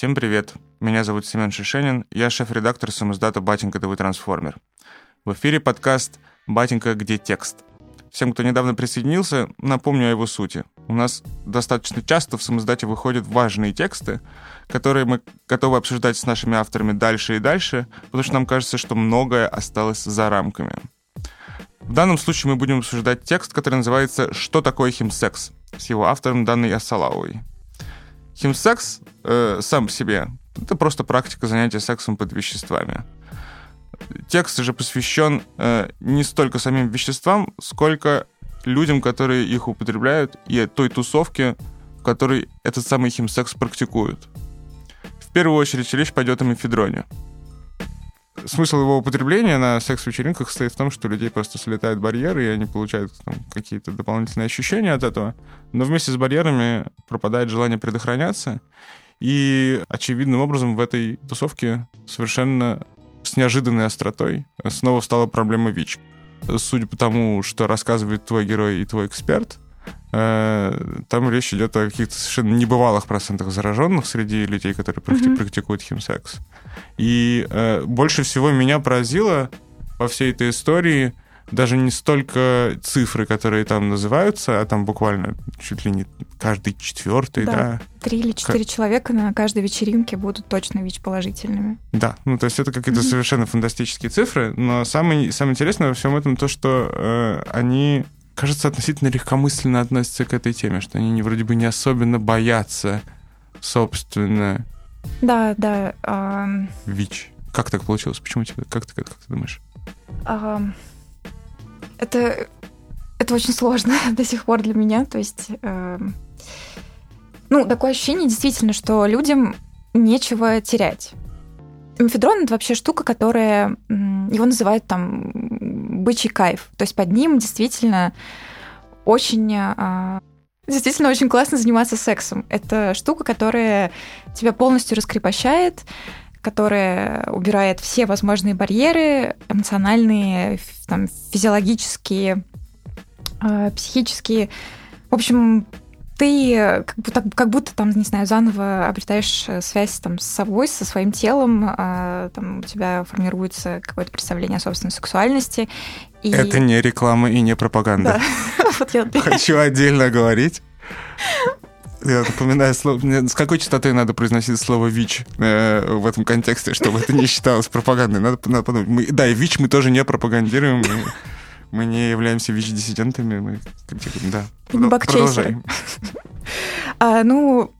Всем привет. Меня зовут Семен Шишенин. Я шеф-редактор самоздата «Батенька ТВ Трансформер». В эфире подкаст «Батенька. Где текст?». Всем, кто недавно присоединился, напомню о его сути. У нас достаточно часто в самоздате выходят важные тексты, которые мы готовы обсуждать с нашими авторами дальше и дальше, потому что нам кажется, что многое осталось за рамками. В данном случае мы будем обсуждать текст, который называется «Что такое химсекс?» с его автором Данной Асалауой. Химсекс э, сам по себе — это просто практика занятия сексом под веществами. Текст же посвящен э, не столько самим веществам, сколько людям, которые их употребляют, и той тусовке, в которой этот самый химсекс практикуют. В первую очередь речь пойдет о мефедроне — смысл его употребления на секс-вечеринках состоит в том, что людей просто слетают барьеры, и они получают там, какие-то дополнительные ощущения от этого. Но вместе с барьерами пропадает желание предохраняться. И очевидным образом в этой тусовке совершенно с неожиданной остротой снова стала проблема ВИЧ. Судя по тому, что рассказывает твой герой и твой эксперт, там речь идет о каких-то совершенно небывалых процентах зараженных среди людей, которые mm-hmm. практикуют химсекс. И э, больше всего меня поразило во всей этой истории даже не столько цифры, которые там называются, а там буквально чуть ли не каждый четвертый, да. да. Три или четыре как... человека на каждой вечеринке будут точно ВИЧ-положительными. Да, ну то есть это какие-то mm-hmm. совершенно фантастические цифры, но самое, самое интересное во всем этом то, что э, они, кажется, относительно легкомысленно относятся к этой теме, что они вроде бы не особенно боятся, собственно, да, да. А... ВИЧ. Как так получилось? Почему тебе? Как ты, как ты думаешь? А... Это, это очень сложно до сих пор для меня. То есть, э... ну, такое ощущение действительно, что людям нечего терять. Мефедрон — это вообще штука, которая... Его называют там бычий кайф. То есть под ним действительно очень а, Действительно, очень классно заниматься сексом. Это штука, которая тебя полностью раскрепощает, которая убирает все возможные барьеры эмоциональные, там, физиологические, э, психические. В общем, ты как будто, как будто там, не знаю, заново обретаешь связь там, с собой, со своим телом, э, там у тебя формируется какое-то представление о собственной сексуальности. И... Это не реклама и не пропаганда. Хочу отдельно говорить. Я напоминаю, слово, с какой частотой надо произносить слово ВИЧ э, в этом контексте, чтобы это не считалось пропагандой. Надо, надо подумать. Мы, да, и ВИЧ мы тоже не пропагандируем. Мы, не являемся ВИЧ-диссидентами. Мы критикуем, да. Продолжаем. А, ну,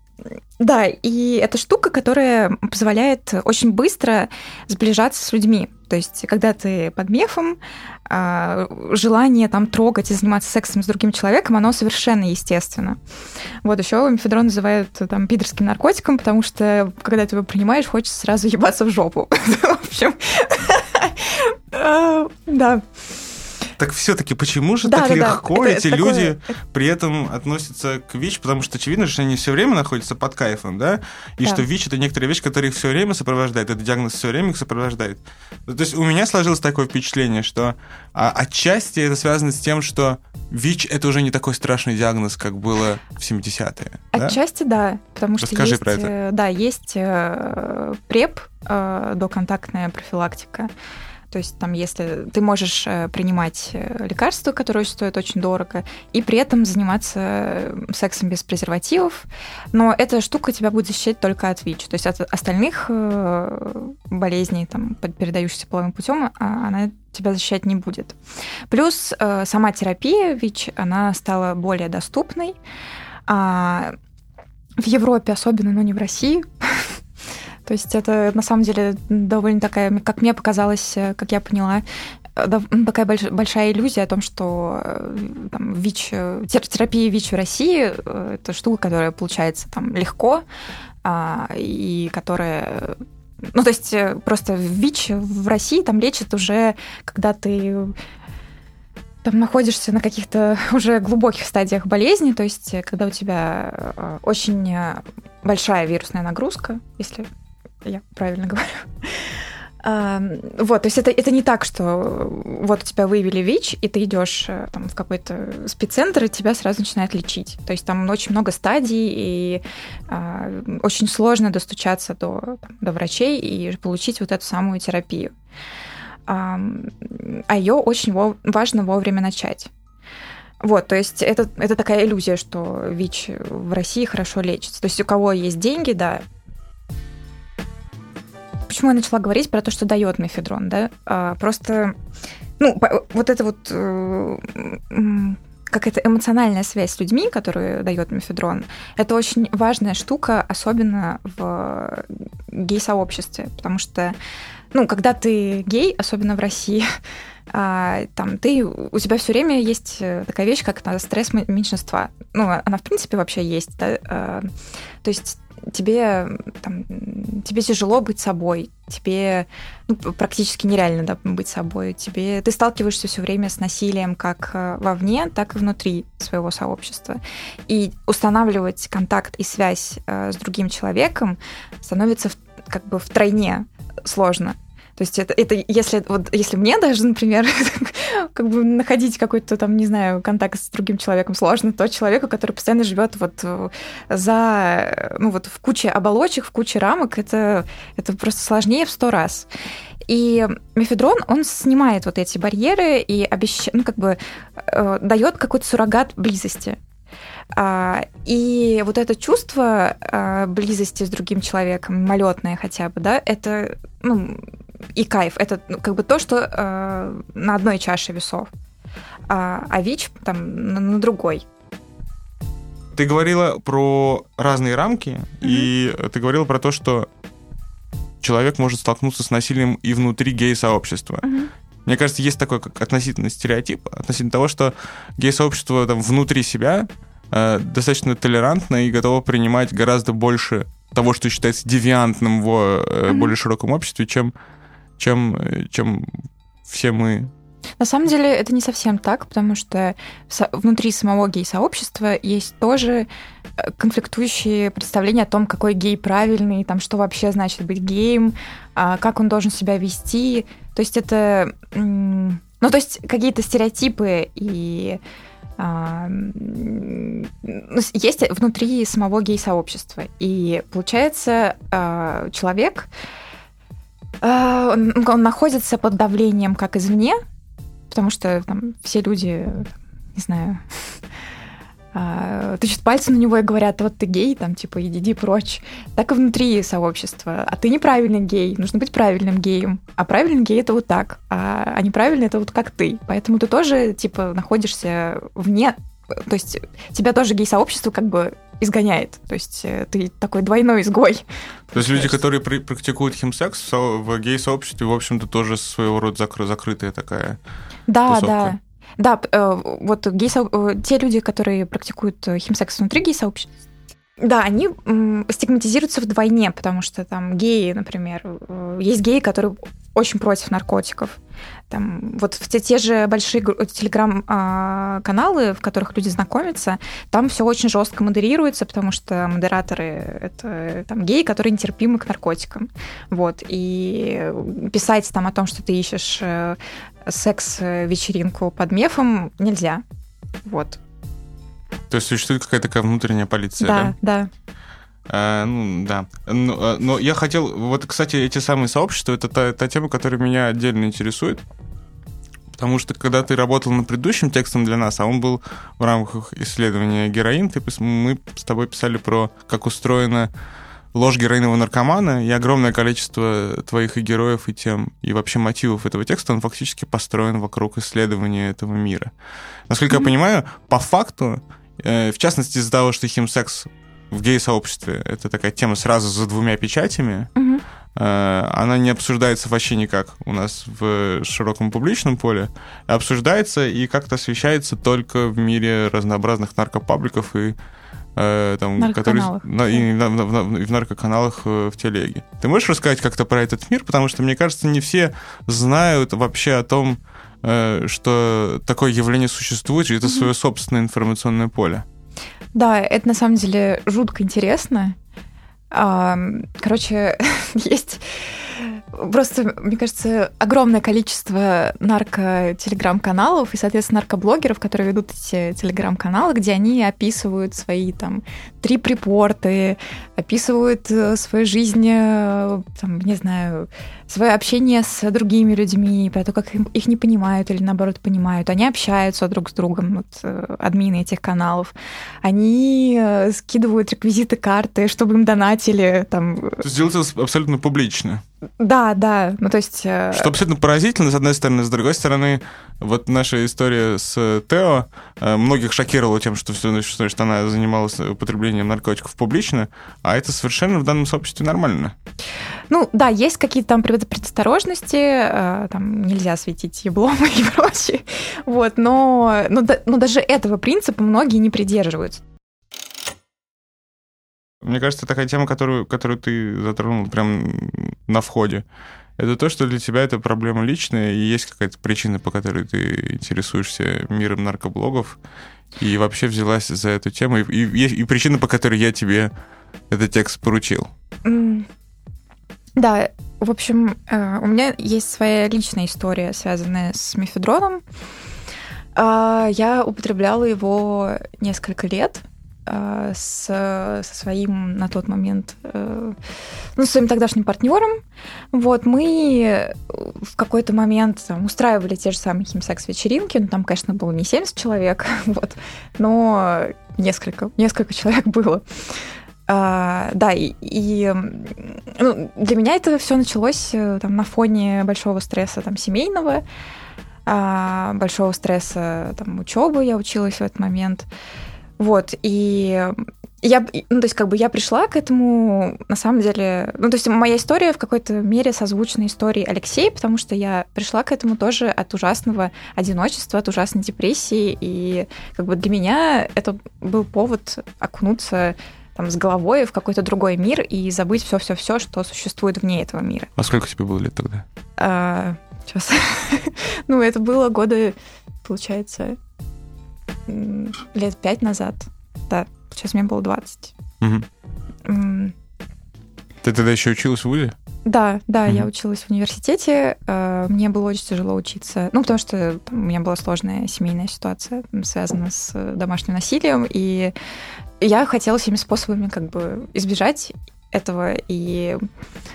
да, и это штука, которая позволяет очень быстро сближаться с людьми. То есть, когда ты под мефом, а, желание там трогать и заниматься сексом с другим человеком, оно совершенно естественно. Вот еще мефедрон называют там пидорским наркотиком, потому что, когда ты его принимаешь, хочется сразу ебаться в жопу. В общем, а, да. Так все-таки почему же да, так да, легко да. эти это, люди такое... при этом относятся к ВИЧ? Потому что очевидно, что они все время находятся под кайфом, да? И да. что ВИЧ это некоторая вещь, которая их все время сопровождает. Этот диагноз все время их сопровождает. То есть у меня сложилось такое впечатление, что а, отчасти это связано с тем, что ВИЧ это уже не такой страшный диагноз, как было в 70-е. Отчасти да, потому что Расскажи есть, про это. Э, да, есть э, ПрЕП, э, доконтактная профилактика. То есть там, если ты можешь э, принимать э, лекарства, которые стоят очень дорого, и при этом заниматься э, сексом без презервативов, но эта штука тебя будет защищать только от ВИЧ. То есть от остальных болезней, там, передающихся половым путем, а, она тебя защищать не будет. Плюс сама терапия ВИЧ, она стала более доступной. А в Европе особенно, но не в России, То есть это на самом деле довольно такая, как мне показалось, э, как я поняла, э, такая большая иллюзия о том, что э, там, ВИЧ, терапия ВИЧ в России – это штука, которая получается там легко, а, и которая ну, то есть просто ВИЧ в России там лечат уже, когда ты там находишься на каких-то уже глубоких стадиях болезни, то есть когда у тебя очень большая вирусная нагрузка, если я правильно говорю. Вот, то есть это, это не так, что вот у тебя выявили ВИЧ, и ты идешь э, там, в какой-то спеццентр, и тебя сразу начинают лечить. То есть там очень много стадий, и э, очень сложно достучаться до, там, до врачей и получить вот эту самую терапию. А, а ее очень важно вовремя начать. Вот, то есть это, это такая иллюзия, что ВИЧ в России хорошо лечится. То есть у кого есть деньги, да, почему я начала говорить про то, что дает мефедрон, да? А, просто, ну, вот это вот э, какая-то эмоциональная связь с людьми, которую дает мефедрон, это очень важная штука, особенно в гей-сообществе, потому что, ну, когда ты гей, особенно в России, а, там ты у тебя все время есть э, такая вещь, как стресс меньшинства. Ну, она в принципе вообще есть, да? А, то есть тебе, там, тебе тяжело быть собой, тебе ну, практически нереально да, быть собой, тебе, ты сталкиваешься все время с насилием как э, вовне, так и внутри своего сообщества. И устанавливать контакт и связь э, с другим человеком становится в, как бы втройне сложно. То есть это, это если, вот, если мне даже, например, как бы находить какой-то там, не знаю, контакт с другим человеком сложно, то человеку, который постоянно живет вот за, ну вот в куче оболочек, в куче рамок, это, это просто сложнее в сто раз. И мефедрон, он снимает вот эти барьеры и обещает, ну как бы э, дает какой-то суррогат близости. А, и вот это чувство а, близости с другим человеком, мимолетное хотя бы, да, это ну, и кайф. Это ну, как бы то, что э, на одной чаше весов. А, а ВИЧ там на, на другой. Ты говорила про разные рамки, mm-hmm. и ты говорила про то, что человек может столкнуться с насилием и внутри гей-сообщества. Mm-hmm. Мне кажется, есть такой как относительный стереотип относительно того, что гей-сообщество там внутри себя э, достаточно толерантно и готово принимать гораздо больше того, что считается девиантным в э, mm-hmm. более широком обществе, чем чем, чем все мы. На самом деле это не совсем так, потому что внутри самого гей-сообщества есть тоже э, конфликтующие представления о том, какой гей правильный, там, что вообще значит быть геем, а, как он должен себя вести. То есть это... Ну, то есть какие-то стереотипы и а, есть внутри самого гей-сообщества. И получается, а, человек Э, он, он находится под давлением как извне, потому что там все люди, не знаю, тычут пальцы на него и говорят, вот ты гей, там, типа, иди, иди прочь. Так и внутри сообщества. А ты неправильный гей, нужно быть правильным геем. А правильный гей — это вот так, а, а неправильный — это вот как ты. Поэтому ты тоже, типа, находишься вне то есть тебя тоже гей-сообщество как бы изгоняет. То есть э, ты такой двойной изгой. То есть люди, которые практикуют химсекс в гей-сообществе, в общем-то, тоже своего рода закры- закрытая такая Да, тусовка. да. Да, э, вот гей э, те люди, которые практикуют химсекс внутри гей-сообщества, да, они стигматизируются вдвойне, потому что там геи, например, есть геи, которые очень против наркотиков. Там, вот в те, те же большие телеграм-каналы, в которых люди знакомятся, там все очень жестко модерируется, потому что модераторы это там геи, которые нетерпимы к наркотикам. Вот. И писать там о том, что ты ищешь э, секс-вечеринку под мефом, нельзя. Вот. То есть существует какая-то такая внутренняя полиция, да? Да, да. А, ну, да. Но, э, но я хотел... Вот, кстати, эти самые сообщества, это та, та тема, которая меня отдельно интересует. Потому что когда ты работал над предыдущим текстом для нас, а он был в рамках исследования героин, ты, мы с тобой писали про как устроена ложь героинового наркомана, и огромное количество твоих и героев, и тем, и вообще мотивов этого текста, он фактически построен вокруг исследования этого мира. Насколько mm-hmm. я понимаю, по факту, в частности из-за того, что химсекс в гей-сообществе это такая тема сразу за двумя печатями, э, она не обсуждается вообще никак у нас в широком публичном поле, а обсуждается и как-то освещается только в мире разнообразных наркопабликов и э, там, которые на, и, на, на, на, и в наркоканалах э, в телеге. Ты можешь рассказать как-то про этот мир? Потому что, мне кажется, не все знают вообще о том, э, что такое явление существует, и это свое собственное информационное поле. Да, это на самом деле жутко интересно. Короче, есть Просто, мне кажется, огромное количество нарко-телеграм-каналов и, соответственно, наркоблогеров, которые ведут эти телеграм-каналы, где они описывают свои там три припорты, описывают э, свою жизнь, э, там, не знаю, свое общение с другими людьми, про то, как их не понимают или, наоборот, понимают. Они общаются друг с другом, вот, э, админы этих каналов. Они скидывают реквизиты карты, чтобы им донатили. Там... То есть делается абсолютно публично. Да, да. Ну, то есть... Э, Что абсолютно поразительно, с одной стороны. С другой стороны, вот наша история с Тео э, многих шокировала тем, что, все, что она занималась употреблением наркотиков публично, а это совершенно в данном сообществе нормально. Ну, да, есть какие-то там предосторожности, э, там нельзя светить еблом и прочее, вот, но, но, но даже этого принципа многие не придерживаются. Мне кажется, такая тема, которую, которую ты затронул прям на входе, это то, что для тебя это проблема личная, и есть какая-то причина, по которой ты интересуешься миром наркоблогов, и вообще взялась за эту тему, и, и, и причина, по которой я тебе этот текст поручил. Да, в общем, э, у меня есть своя личная история, связанная с мефедроном. А, я употребляла его несколько лет, Э, с, со своим на тот момент, э, ну, своим тогдашним партнером. Вот, мы в какой-то момент там, устраивали те же самые химсекс-вечеринки, ну, там, конечно, было не 70 человек, вот, но несколько, несколько человек было. А, да, и, и ну, для меня это все началось э, там, на фоне большого стресса там, семейного, а, большого стресса там, учебы, я училась в этот момент. Вот, и я, ну, то есть, как бы я пришла к этому, на самом деле, ну, то есть, моя история в какой-то мере созвучна истории Алексея, потому что я пришла к этому тоже от ужасного одиночества, от ужасной депрессии, и как бы для меня это был повод окунуться там, с головой в какой-то другой мир и забыть все-все-все, что существует вне этого мира. А сколько тебе было лет тогда? А, сейчас. ну, это было годы, получается, лет пять назад. Да, сейчас мне было 20. Угу. Ты тогда еще училась в ВУЗе? Да, да, mm я училась в университете. Э, мне было очень тяжело учиться. Ну, потому что у меня была сложная семейная ситуация, связанная с домашним насилием. И я хотела всеми способами как бы избежать этого и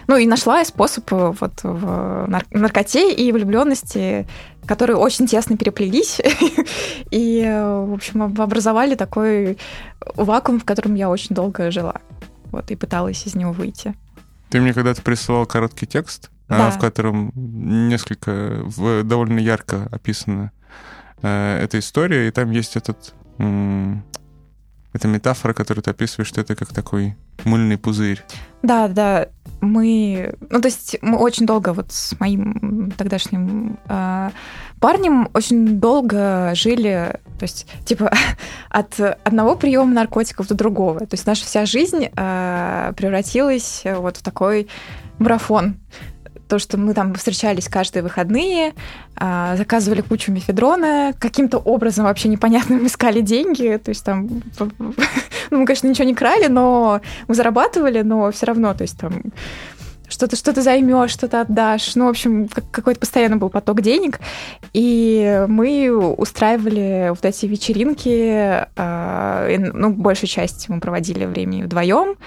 ну и нашла способ э, вот в наркоте и влюбленности, которые очень тесно переплелись и в общем образовали такой вакуум, в котором я очень долго жила, вот и пыталась из него выйти. Ты мне когда-то присылал короткий текст, а, да. в котором несколько в, довольно ярко описана э, эта история, и там есть этот эта метафора, которую ты описываешь, что это как такой мыльный пузырь. Да, да. Мы, ну то есть мы очень долго вот с моим тогдашним э, парнем очень долго жили, то есть типа от одного приема наркотиков до другого. То есть наша вся жизнь э, превратилась вот в такой марафон то, что мы там встречались каждые выходные, а, заказывали кучу мефедрона, каким-то образом вообще непонятным искали деньги, то есть там, ну, мы, конечно, ничего не крали, но мы зарабатывали, но все равно, то есть там что-то что-то займешь, что-то отдашь. Ну, в общем, какой-то постоянно был поток денег. И мы устраивали вот эти вечеринки. А, ну, большую часть мы проводили времени вдвоем.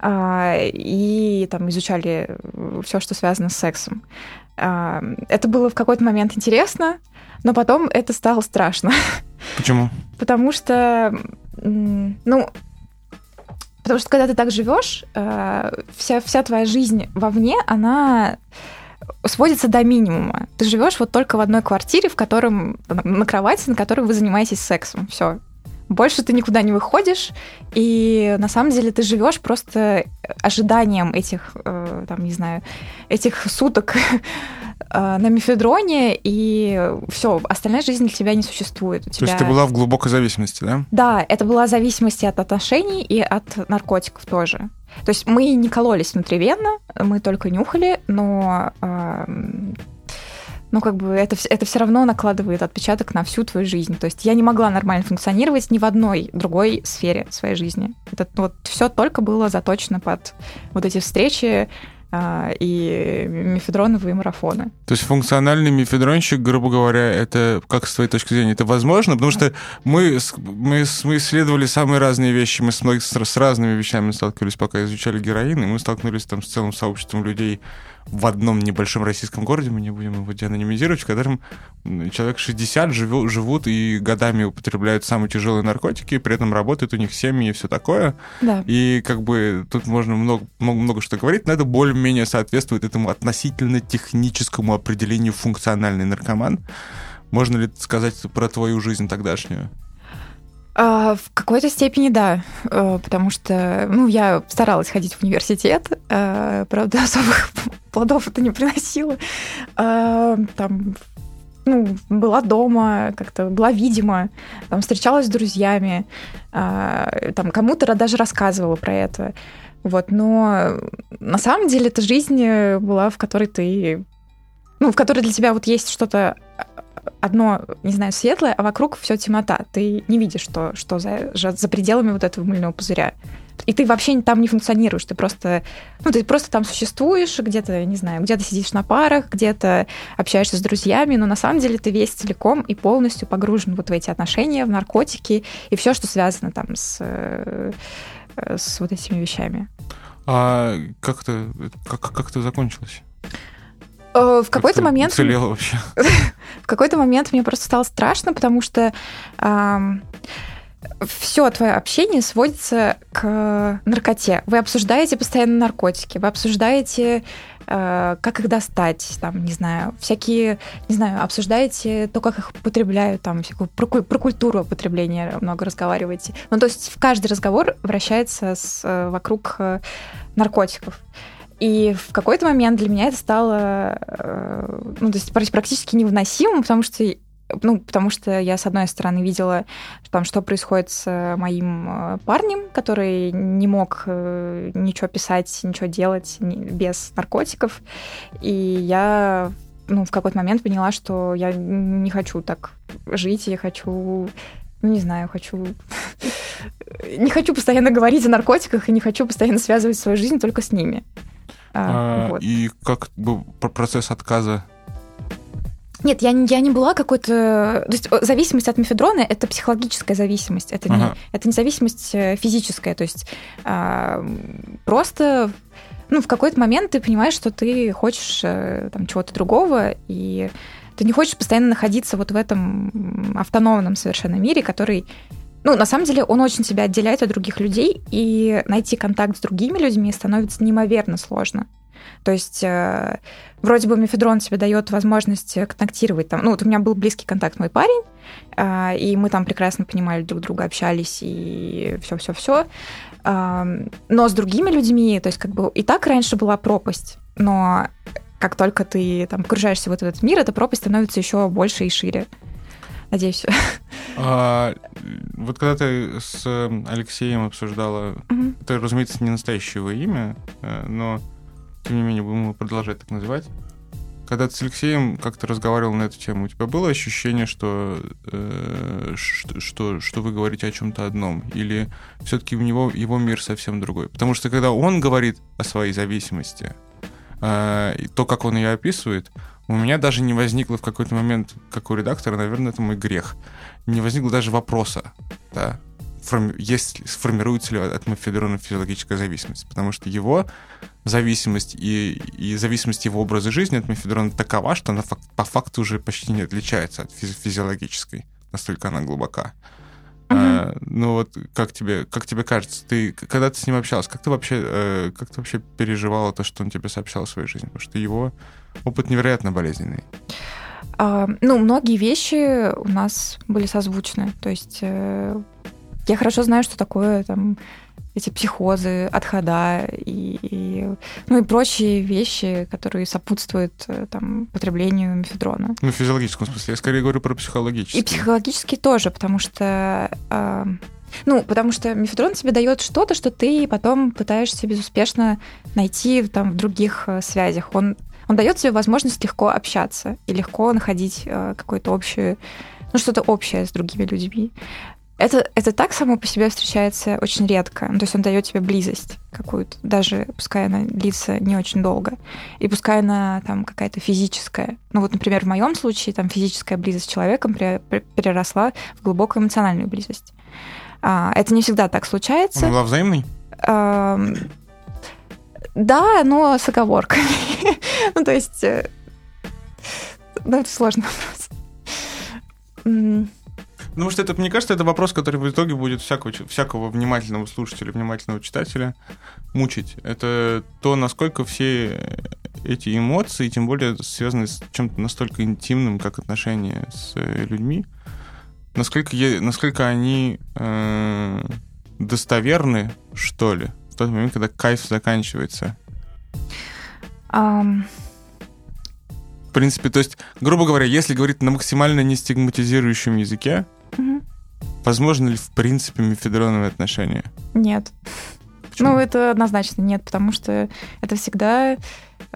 А, и там изучали все, что связано с сексом. А, это было в какой-то момент интересно, но потом это стало страшно. Почему? Потому что, ну, потому что когда ты так живешь, а, вся, вся твоя жизнь вовне, она сводится до минимума. Ты живешь вот только в одной квартире, в котором на кровати, на которой вы занимаетесь сексом. Все больше ты никуда не выходишь, и на самом деле ты живешь просто ожиданием этих, э, там, не знаю, этих суток э, на мефедроне, и все, остальная жизнь для тебя не существует. У тебя... То есть ты была в глубокой зависимости, да? Да, это была зависимость от отношений и от наркотиков тоже. То есть мы не кололись внутривенно, мы только нюхали, но э, ну, как бы это, это все равно накладывает отпечаток на всю твою жизнь. То есть я не могла нормально функционировать ни в одной другой сфере своей жизни. Это вот все только было заточено под вот эти встречи а, и мефедроновые марафоны. То есть функциональный мефедронщик, грубо говоря, это, как с твоей точки зрения, это возможно? Потому что мы, мы, мы исследовали самые разные вещи, мы с, с, с разными вещами сталкивались, пока изучали героин, и мы столкнулись там с целым сообществом людей, в одном небольшом российском городе, мы не будем его деанонимизировать, в котором человек 60 живет, живут и годами употребляют самые тяжелые наркотики, при этом работают у них семьи и все такое. Да. И как бы тут можно много, много, много что говорить, но это более-менее соответствует этому относительно техническому определению функциональный наркоман. Можно ли сказать про твою жизнь тогдашнюю? А, в какой-то степени да, э, потому что, ну, я старалась ходить в университет, э, правда, особых плодов это не приносило. А, там, ну, была дома, как-то была видима, там, встречалась с друзьями, а, там, кому-то даже рассказывала про это. Вот, но на самом деле это жизнь была, в которой ты ну, в которой для тебя вот есть что-то одно, не знаю, светлое, а вокруг все темнота. Ты не видишь, что, что за, за пределами вот этого мыльного пузыря. И ты вообще там не функционируешь, ты просто, ну, ты просто там существуешь, где-то, не знаю, где-то сидишь на парах, где-то общаешься с друзьями, но на самом деле ты весь целиком и полностью погружен вот в эти отношения, в наркотики и все, что связано там с, э, с вот этими вещами. А как это, как, как это закончилось? Э, в какой-то момент... Уцелела вообще. в какой-то момент мне просто стало страшно, потому что все твое общение сводится к наркоте. Вы обсуждаете постоянно наркотики, вы обсуждаете, э, как их достать, там, не знаю, всякие, не знаю, обсуждаете то, как их употребляют, там, всякую, про, про культуру употребления много разговариваете. Ну, то есть в каждый разговор вращается с, э, вокруг наркотиков. И в какой-то момент для меня это стало э, ну, то есть практически невыносимым, потому что ну, потому что я, с одной стороны, видела, там, что происходит с моим э, парнем, который не мог э, ничего писать, ничего делать без наркотиков. И я ну, в какой-то момент поняла, что я не хочу так жить, я хочу ну, не знаю, хочу... не хочу постоянно говорить о наркотиках и не хочу постоянно связывать свою жизнь только с ними. А, а, вот. И как бы процесс отказа нет, я, я не была какой-то... То есть зависимость от мефедрона — это психологическая зависимость, это, ага. не, это не зависимость э, физическая. То есть а, просто ну, в какой-то момент ты понимаешь, что ты хочешь э, там, чего-то другого, и ты не хочешь постоянно находиться вот в этом автономном совершенно мире, который ну, на самом деле, он очень себя отделяет от других людей, и найти контакт с другими людьми становится неимоверно сложно. То есть э, вроде бы мефедрон тебе дает возможность контактировать. Там, ну, вот у меня был близкий контакт мой парень, э, и мы там прекрасно понимали друг друга, общались и все-все-все. Э, но с другими людьми, то есть как бы и так раньше была пропасть, но как только ты там погружаешься в этот мир, эта пропасть становится еще больше и шире. Надеюсь. А, вот когда ты с Алексеем обсуждала, угу. это, разумеется, не настоящее его имя, э, но тем не менее будем его продолжать так называть. Когда ты с Алексеем как-то разговаривал на эту тему, у тебя было ощущение, что, э, что, что вы говорите о чем-то одном? Или все-таки у него его мир совсем другой? Потому что когда он говорит о своей зависимости, э, то, как он ее описывает, у меня даже не возникло в какой-то момент, как у редактора, наверное, это мой грех, не возникло даже вопроса, да, форми- есть, сформируется ли от мефедрона физиологическая зависимость. Потому что его зависимость и, и зависимость его образа жизни от мефедрона такова, что она фак- по факту уже почти не отличается от физи- физиологической. Настолько она глубока. Uh-huh. А, ну вот как тебе, как тебе кажется, ты когда ты с ним общалась, как ты вообще, э, как ты вообще переживала то, что он тебе сообщал в своей жизни? Потому что его опыт невероятно болезненный. А, ну, многие вещи у нас были созвучны. То есть э, я хорошо знаю, что такое там эти психозы, отхода и, и, ну, и прочие вещи, которые сопутствуют э, там, потреблению мефедрона. Ну, в физиологическом смысле. Я скорее говорю про психологический. И психологический тоже, потому что... Э, ну, потому что мефедрон тебе дает что-то, что ты потом пытаешься безуспешно найти там в других э, связях. Он он дает тебе возможность легко общаться и легко находить э, какое-то общее, ну, что-то общее с другими людьми. Это, это так само по себе встречается очень редко. Ну, то есть он дает тебе близость какую-то, даже пускай она длится не очень долго. И пускай она там какая-то физическая. Ну вот, например, в моем случае там физическая близость с человеком переросла в глубокую эмоциональную близость. А, это не всегда так случается. Она была взаимной? А, да, но с оговорками. ну, то есть... Э, ну, это сложный вопрос. Ну, что это, мне кажется, это вопрос, который в итоге будет всякого, всякого внимательного слушателя, внимательного читателя мучить. Это то, насколько все эти эмоции, тем более связаны с чем-то настолько интимным, как отношения с э, людьми, насколько, насколько они э, достоверны, что ли, в тот момент, когда кайф заканчивается. Um... В принципе, то есть, грубо говоря, если говорить на максимально нестигматизирующем языке. Возможно ли в принципе мефедроновые отношения? Нет. Почему? Ну, это однозначно нет, потому что это всегда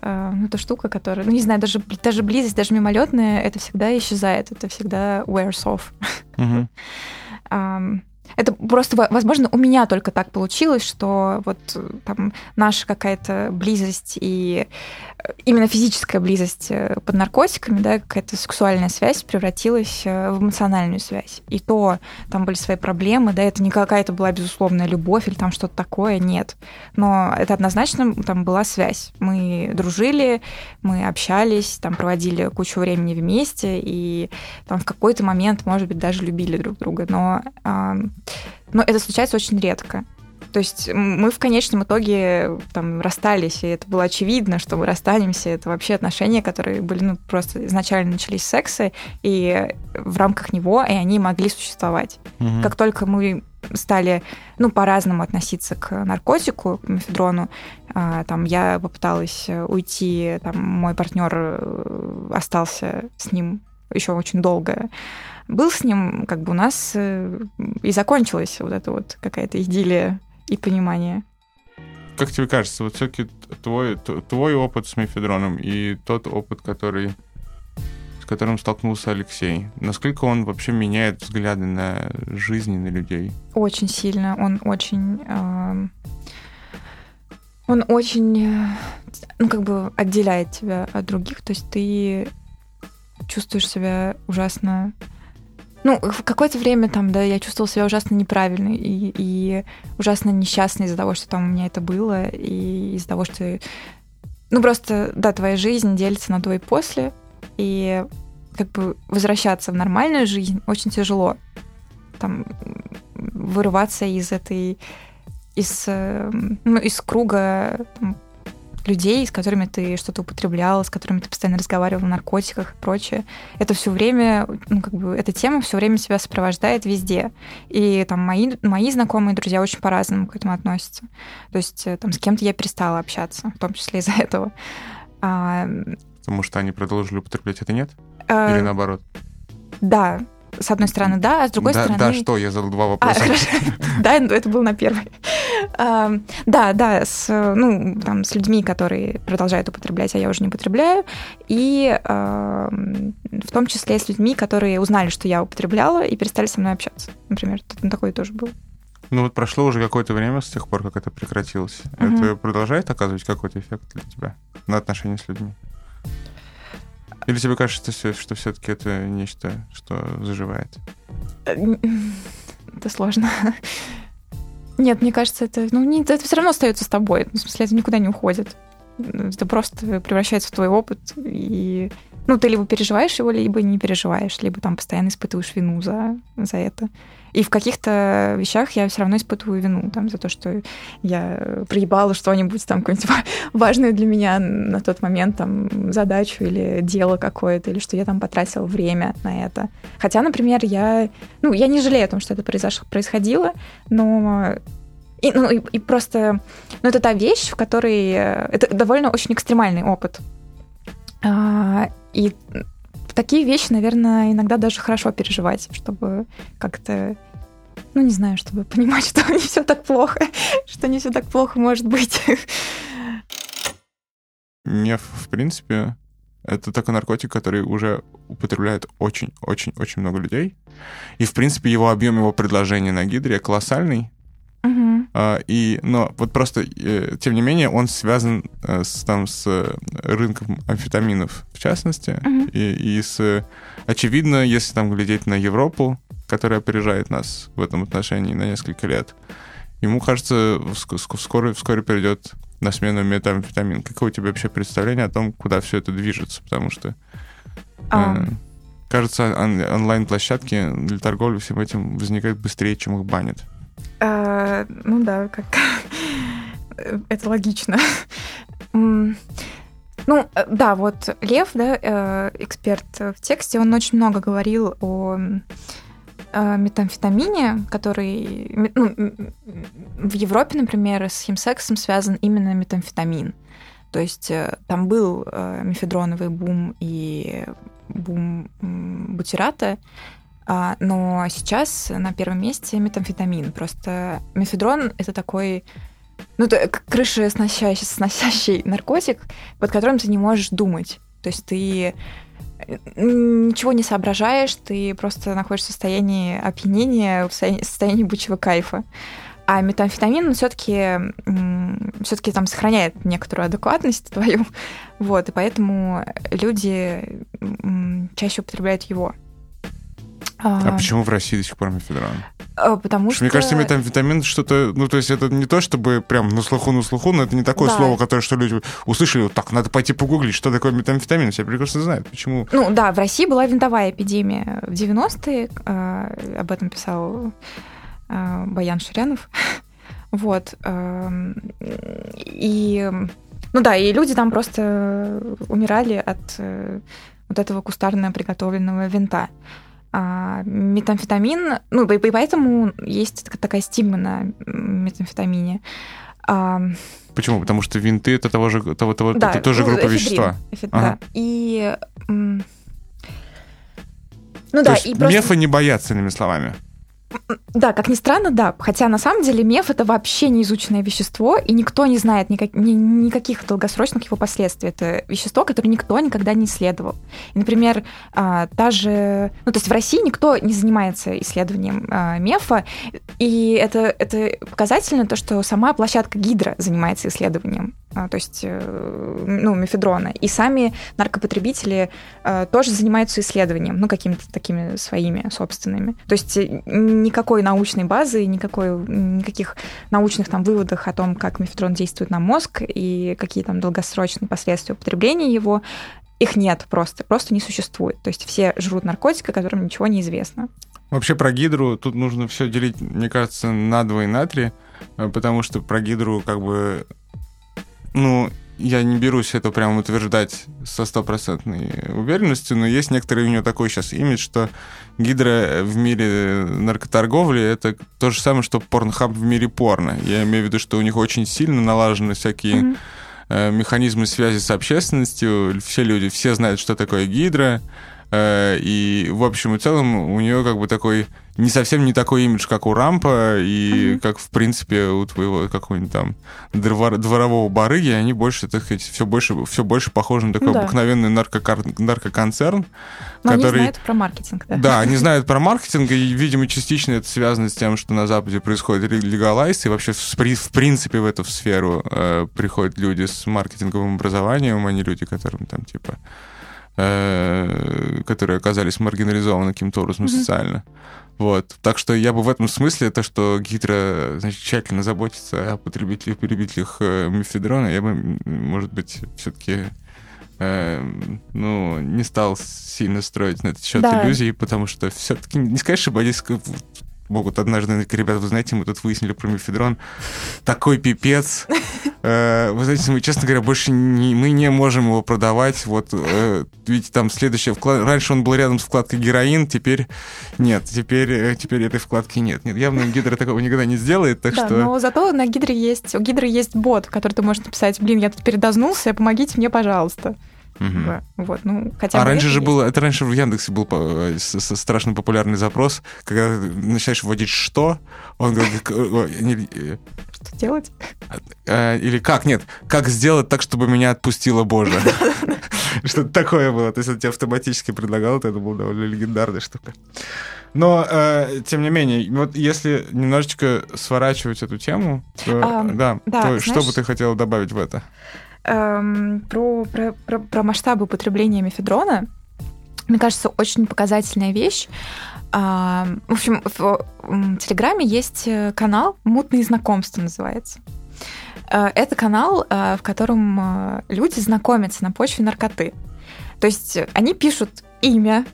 э, ну, эта штука, которая, ну, не знаю, даже, даже близость, даже мимолетная, это всегда исчезает, это всегда wears off. Угу. Это просто, возможно, у меня только так получилось, что вот э, там наша какая-то близость и э, именно физическая близость э, под наркотиками, да, какая-то сексуальная связь превратилась в эмоциональную связь. И то там были свои проблемы, да, это не какая-то была безусловная любовь или там что-то такое, нет. Но это однозначно там была связь. Мы дружили, мы общались, там проводили кучу времени вместе, и там в какой-то момент, может быть, даже любили друг друга. Но но это случается очень редко. То есть мы в конечном итоге там расстались, и это было очевидно, что мы расстанемся. Это вообще отношения, которые были ну, просто изначально начались с секса, и в рамках него и они могли существовать. Угу. Как только мы стали, ну, по-разному относиться к наркотику, к мефедрону. А, там я попыталась уйти, там мой партнер э, остался с ним еще очень долго был с ним, как бы у нас э, и закончилась вот эта вот какая-то идиллия и понимание. Как тебе кажется, вот все-таки твой, твой опыт с мефедроном и тот опыт, который с которым столкнулся Алексей. Насколько он вообще меняет взгляды на жизнь и на людей? Очень сильно. Он очень... Э, он очень, э, ну, как бы отделяет тебя от других. То есть ты чувствуешь себя ужасно ну, в какое-то время там, да, я чувствовала себя ужасно неправильной и, и ужасно несчастной из-за того, что там у меня это было, и из-за того, что... Ну, просто, да, твоя жизнь делится на до и после, и как бы возвращаться в нормальную жизнь очень тяжело. Там вырываться из этой из, э, ну, из круга там, людей, с которыми ты что-то употреблял, с которыми ты постоянно разговаривал о наркотиках и прочее. Это все время, ну, как бы, эта тема все время себя сопровождает везде. И там мои, мои знакомые друзья очень по-разному к этому относятся. То есть э, там с кем-то я перестала общаться, в том числе из-за этого. А... Потому что они продолжили употреблять это нет? А... Или наоборот? Да, с одной стороны, да, а с другой да, стороны... Да, что? Я задал два вопроса. А, да, это был на первый. А, да, да, с, ну, там, с людьми, которые продолжают употреблять, а я уже не употребляю, и а, в том числе с людьми, которые узнали, что я употребляла, и перестали со мной общаться. Например, такое тоже было. Ну вот прошло уже какое-то время с тех пор, как это прекратилось. Угу. Это продолжает оказывать какой-то эффект для тебя на отношения с людьми? Или тебе кажется, что, все-таки это нечто, что заживает? Это сложно. Нет, мне кажется, это, ну, не, это все равно остается с тобой. В смысле, это никуда не уходит. Это просто превращается в твой опыт. И ну, ты либо переживаешь его, либо не переживаешь, либо там постоянно испытываешь вину за, за это. И в каких-то вещах я все равно испытываю вину там, за то, что я проебала что-нибудь там какое-нибудь важное для меня на тот момент, там, задачу или дело какое-то, или что я там потратила время на это. Хотя, например, я, ну, я не жалею о том, что это произошло, происходило, но и, ну, и, и просто, ну, это та вещь, в которой... Э, это довольно очень экстремальный опыт. А, и такие вещи, наверное, иногда даже хорошо переживать, чтобы как-то, ну, не знаю, чтобы понимать, что не все так плохо, что не все так плохо может быть. Мне, в принципе, Это такой наркотик, который уже употребляет очень-очень-очень много людей. И, в принципе, его объем, его предложения на гидре колоссальный. Мгм. А, и, но вот просто, э, тем не менее, он связан э, с, там, с э, рынком амфетаминов, в частности, Мгм. и, и с... Очевидно, если там глядеть на Европу, которая опережает нас в этом отношении на несколько лет, ему кажется, ск- ск- вскоре, вскоре перейдет на смену метамфетамин. Какое у тебя вообще представление о том, куда все это движется? Потому что, э, кажется, он- онлайн-площадки для торговли всем этим возникают быстрее, чем их банят. А, ну да, как это логично. Ну, э, да, вот Лев, да, э, эксперт в тексте, он очень много говорил о э, метамфетамине, который ну, в Европе, например, с химсексом связан именно метамфетамин. То есть там был мефедроновый бум и бум бутирата, но сейчас на первом месте метамфетамин. Просто мефедрон — это такой ну, это к- крышесносящий сносящий наркотик, под которым ты не можешь думать. То есть ты э, ничего не соображаешь, ты просто находишься в состоянии опьянения, в состоянии, состоянии бычьего кайфа. А метамфетамин, он все-таки все-таки там сохраняет некоторую адекватность твою, вот, и поэтому люди чаще употребляют его. А, почему в России до сих пор мефедрон? а, Потому Потому что... мне кажется, метамфетамин что-то... Ну, то есть это не то, чтобы прям на слуху, на слуху, но это не такое Да. слово, которое, что люди услышали, вот так, надо пойти погуглить, что такое метамфетамин. Все прекрасно знают, почему... Ну да, в России была винтовая эпидемия в 90-е, э, об этом писал э, Баян Ширянов. Вот. И, ну да, и люди там просто умирали от э, вот этого кустарно приготовленного винта. А метамфетамин, ну и и поэтому есть так- такая стигма на метамфетамине. А, Почему? Потому что винты это того же, того, того, да, это тоже ну, группа эфедрин. вещества. Эфе- Ага. Да. И... Ну То да, есть и просто... мефа не боятся, иными словами. Да, как ни странно, да. Хотя на самом деле меф это вообще неизученное вещество, и никто не знает никак- ни- никаких долгосрочных его последствий. Это вещество, которое никто никогда не исследовал. И, например, а, та же... Ну, то есть в России никто не занимается исследованием а, мефа, и это, это показательно то, что сама площадка Гидра занимается исследованием, то есть, э, ну, мефедрона. И сами наркопотребители э, тоже занимаются исследованием, ну, какими-то такими своими собственными. То есть э, никакой научной базы, никакой, никаких научных там выводов о том, как мефедрон действует на мозг и какие там долгосрочные последствия употребления его, их нет просто, просто не существует. То есть все жрут наркотики, о котором ничего не известно. Вообще про гидру тут нужно все делить, мне кажется, на два и на три, потому что про гидру как бы, ну, я не берусь это прям утверждать со стопроцентной уверенностью, но есть некоторый у нее такой сейчас имидж, что гидра в мире наркоторговли это то же самое, что порнхаб в мире порно. Я имею в виду, что у них очень сильно налажены всякие э, механизмы связи с общественностью. Все люди, все знают, что такое гидра. Э, И, в общем и целом, у нее как бы такой не совсем не такой имидж, как у Рампа, и Мгм. как, в принципе, у твоего какого-нибудь там двор- дворового барыги, они больше, так сказать, все больше, все больше похожи на такой Ну да. обыкновенный наркокар- наркоконцерн, Но они который... знают про маркетинг, да. Да, они знают про маркетинг, и, видимо, частично это связано с тем, что на Западе происходит легалайз, и вообще, в, при- в принципе, в эту сферу э, приходят люди с маркетинговым образованием, а не люди, которым там, типа, которые оказались маргинализованы каким-то образом социально. Вот. Так что я бы в этом смысле, то, что Гидра значит, тщательно заботится о потребителях, потребителях э, мефедрона, я бы, может быть, все-таки ну, не стал сильно строить на этот счет Да. иллюзий, потому что все-таки не сказать, что ск- могут однажды, говорить, ребята, вы знаете, мы тут выяснили про мефедрон, такой пипец. Э, Вы знаете, мы, честно говоря, больше не, мы не можем его продавать. Вот, э, видите, там следующая вклад... Раньше он был рядом с вкладкой героин, теперь нет, теперь, э, теперь этой вкладки нет. Нет, явно Гидра такого никогда не сделает, так да, что... но зато на Гидре есть, у Гидры есть бот, в который ты можешь написать, блин, я тут передознулся, помогите мне, пожалуйста. Угу. Вот, ну, хотя а раньше же есть. было, это раньше в Яндексе был э, страшно популярный запрос, когда начинаешь вводить «что», он говорит... Э, что делать? Или как, нет, как сделать так, чтобы меня отпустила Божа. Что-то такое было. То есть он тебе автоматически предлагал, это была довольно легендарная штука. Но, э, тем не менее, вот если немножечко сворачивать эту тему, то, а, да, да, то знаешь, что бы ты хотела добавить в это? Эм, про, про, про, про масштабы употребления мефедрона, мне кажется, очень показательная вещь. А, в общем, в, Телеграме есть э, канал «Мутные знакомства» называется. Э, это канал, э, в котором люди знакомятся на почве наркоты. То есть они пишут имя,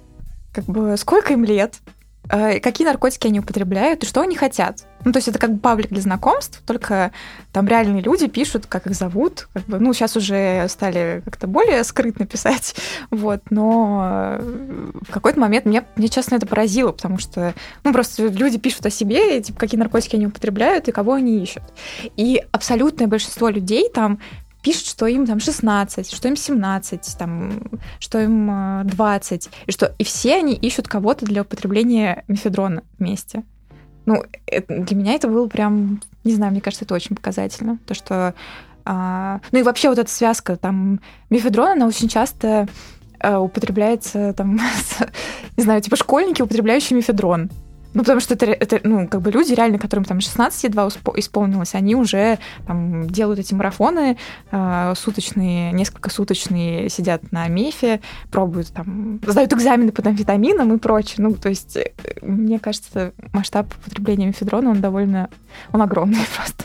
как бы сколько им лет, какие наркотики они употребляют и что они хотят. Ну, то есть это как бы паблик для знакомств, только там реальные люди пишут, как их зовут. Как бы, ну, сейчас уже стали как-то более скрытно писать, вот, но э, в какой-то момент меня, мне, честно, это поразило, потому что, ну, просто люди пишут о себе, типа, какие наркотики они употребляют и кого они ищут. И абсолютное большинство людей там пишут, что им там 16, что им 17, там, что им 20, э, и что и все они ищут кого-то для употребления мефедрона вместе. Ну, для меня это было прям, не знаю, мне кажется, это очень показательно. То, что... А, ну и вообще вот эта связка, там, мефедрон, она очень часто а, употребляется, там, не знаю, типа школьники, употребляющие мефедрон. Ну, потому что это, это, ну, как бы люди реально, которым там 16 едва исполнилось, они уже там делают эти марафоны э, суточные, несколько суточные, сидят на мефе, пробуют там, сдают экзамены по амфетаминам и прочее. Ну, то есть, э, мне кажется, масштаб потребления мефедрона, он довольно, он огромный просто.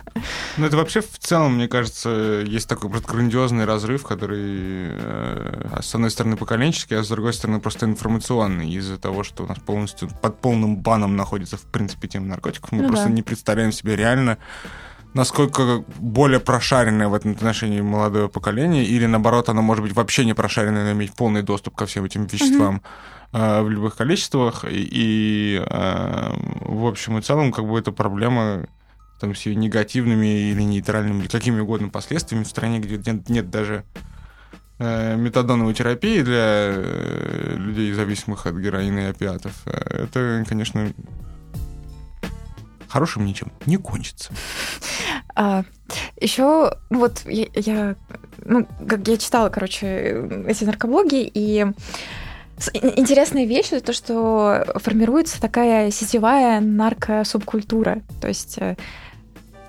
Ну, это вообще в целом, мне кажется, есть такой просто грандиозный разрыв, который, э, с одной стороны, поколенческий, а с другой стороны, просто информационный, из-за того, что у нас полностью под полным баном находится, в принципе, тема наркотиков. Мы ну, просто да. не представляем себе реально, насколько более прошаренное в этом отношении молодое поколение, или наоборот, оно может быть вообще не прошаренное, но иметь полный доступ ко всем этим веществам э, в любых количествах. И, и э, в общем и целом, как бы эта проблема там, с ее негативными или нейтральными, или какими угодно последствиями в стране, где нет, нет даже метадоновой терапии для э, людей, зависимых от героина и опиатов, э, это, конечно, хорошим ничем не кончится. А, еще вот я, я, ну, как я читала, короче, эти наркоблоги, и интересная вещь это то, что формируется такая сетевая наркосубкультура. То есть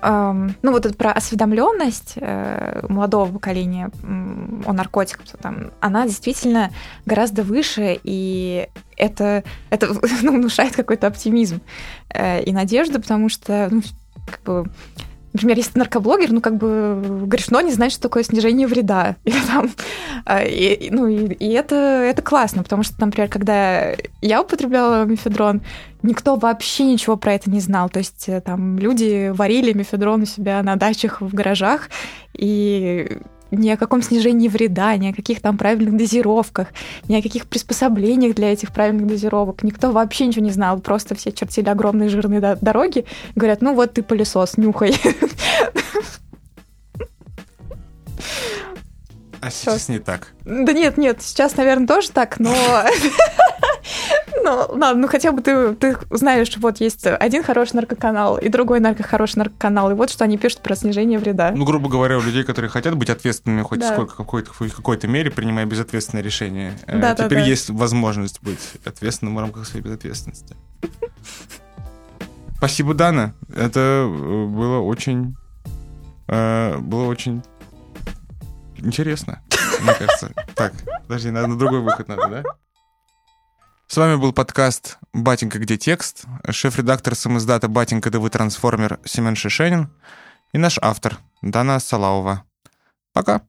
ну вот это про осведомленность э, молодого поколения о наркотиках, там, она действительно гораздо выше, и это, это ну, внушает какой-то оптимизм э, и надежду, потому что ну, как бы, например, если ты наркоблогер, ну, как бы грешно не знать, что такое снижение вреда. Или там, а, и, ну, и, и это, это классно, потому что, например, когда я употребляла мефедрон, никто вообще ничего про это не знал. То есть э, там люди варили мефедрон у себя на дачах, в гаражах, и ни о каком снижении вреда, ни о каких там правильных дозировках, ни о каких приспособлениях для этих правильных дозировок. Никто вообще ничего не знал. Просто все чертили огромные жирные дороги. Говорят, ну вот ты пылесос, нюхай. А сейчас не так. Да нет, нет, сейчас, наверное, тоже так, но Ну, ладно, ну хотя бы ты, ты знаешь, вот есть один хороший наркоканал и другой нарко хороший наркоканал, и вот что они пишут про снижение вреда. Ну, грубо говоря, у людей, которые хотят быть ответственными хоть да. сколько, какой-то, в какой-то мере, принимая безответственное решение, э, да, теперь да, да. есть возможность быть ответственным в рамках своей безответственности. Спасибо, Дана. Это э, было очень... Э, было очень интересно, мне кажется. Так, подожди, на другой выход надо, да? С вами был подкаст «Батенька, где текст», шеф-редактор самоиздата «Батенька, ДВ Трансформер» Семен Шишенин и наш автор Дана Салаува. Пока!